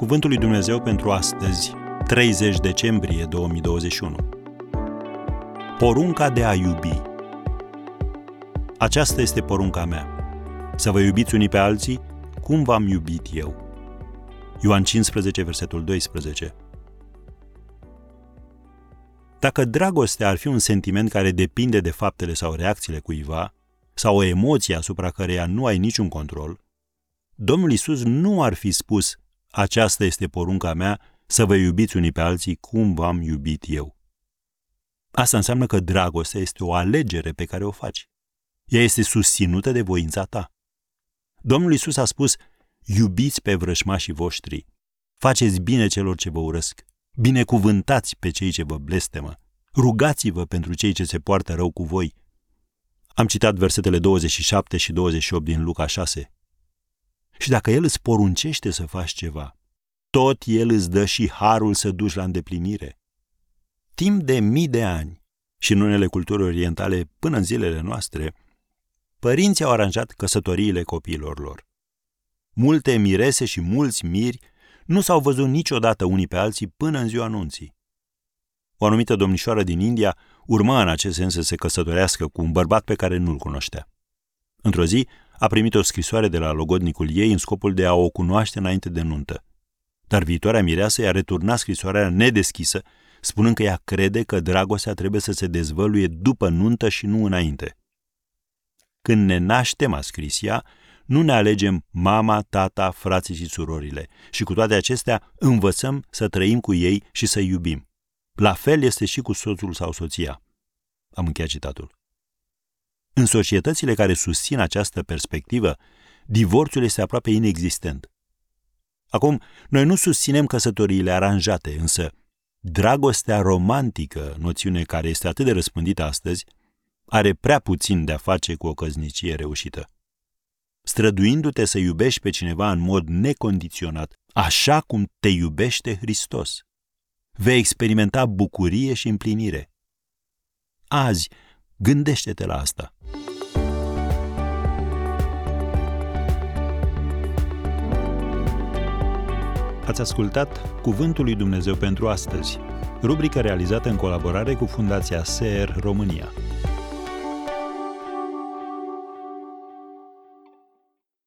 Cuvântul lui Dumnezeu pentru astăzi, 30 decembrie 2021. Porunca de a iubi. Aceasta este porunca mea. Să vă iubiți unii pe alții cum v-am iubit eu. Ioan 15, versetul 12. Dacă dragostea ar fi un sentiment care depinde de faptele sau reacțiile cuiva, sau o emoție asupra căreia nu ai niciun control, Domnul Isus nu ar fi spus, aceasta este porunca mea, să vă iubiți unii pe alții cum v-am iubit eu. Asta înseamnă că dragostea este o alegere pe care o faci. Ea este susținută de voința ta. Domnul Isus a spus, iubiți pe vrășmașii voștri, faceți bine celor ce vă urăsc, binecuvântați pe cei ce vă blestemă, rugați-vă pentru cei ce se poartă rău cu voi. Am citat versetele 27 și 28 din Luca 6. Și dacă El îți poruncește să faci ceva, tot El îți dă și harul să duci la îndeplinire. Timp de mii de ani și în unele culturi orientale până în zilele noastre, părinții au aranjat căsătoriile copiilor lor. Multe mirese și mulți miri nu s-au văzut niciodată unii pe alții până în ziua anunții. O anumită domnișoară din India urma în acest sens să se căsătorească cu un bărbat pe care nu-l cunoștea. Într-o zi, a primit o scrisoare de la logodnicul ei în scopul de a o cunoaște înainte de nuntă. Dar viitoarea mireasă i-a returnat scrisoarea nedeschisă, spunând că ea crede că dragostea trebuie să se dezvăluie după nuntă și nu înainte. Când ne naștem, a scris ea, nu ne alegem mama, tata, frații și surorile și cu toate acestea învățăm să trăim cu ei și să iubim. La fel este și cu soțul sau soția. Am încheiat citatul. În societățile care susțin această perspectivă, divorțul este aproape inexistent. Acum, noi nu susținem căsătoriile aranjate, însă dragostea romantică, noțiune care este atât de răspândită astăzi, are prea puțin de a face cu o căznicie reușită. Străduindu-te să iubești pe cineva în mod necondiționat, așa cum te iubește Hristos, vei experimenta bucurie și împlinire. Azi, gândește-te la asta. Ați ascultat Cuvântul lui Dumnezeu pentru astăzi, rubrica realizată în colaborare cu Fundația SER România.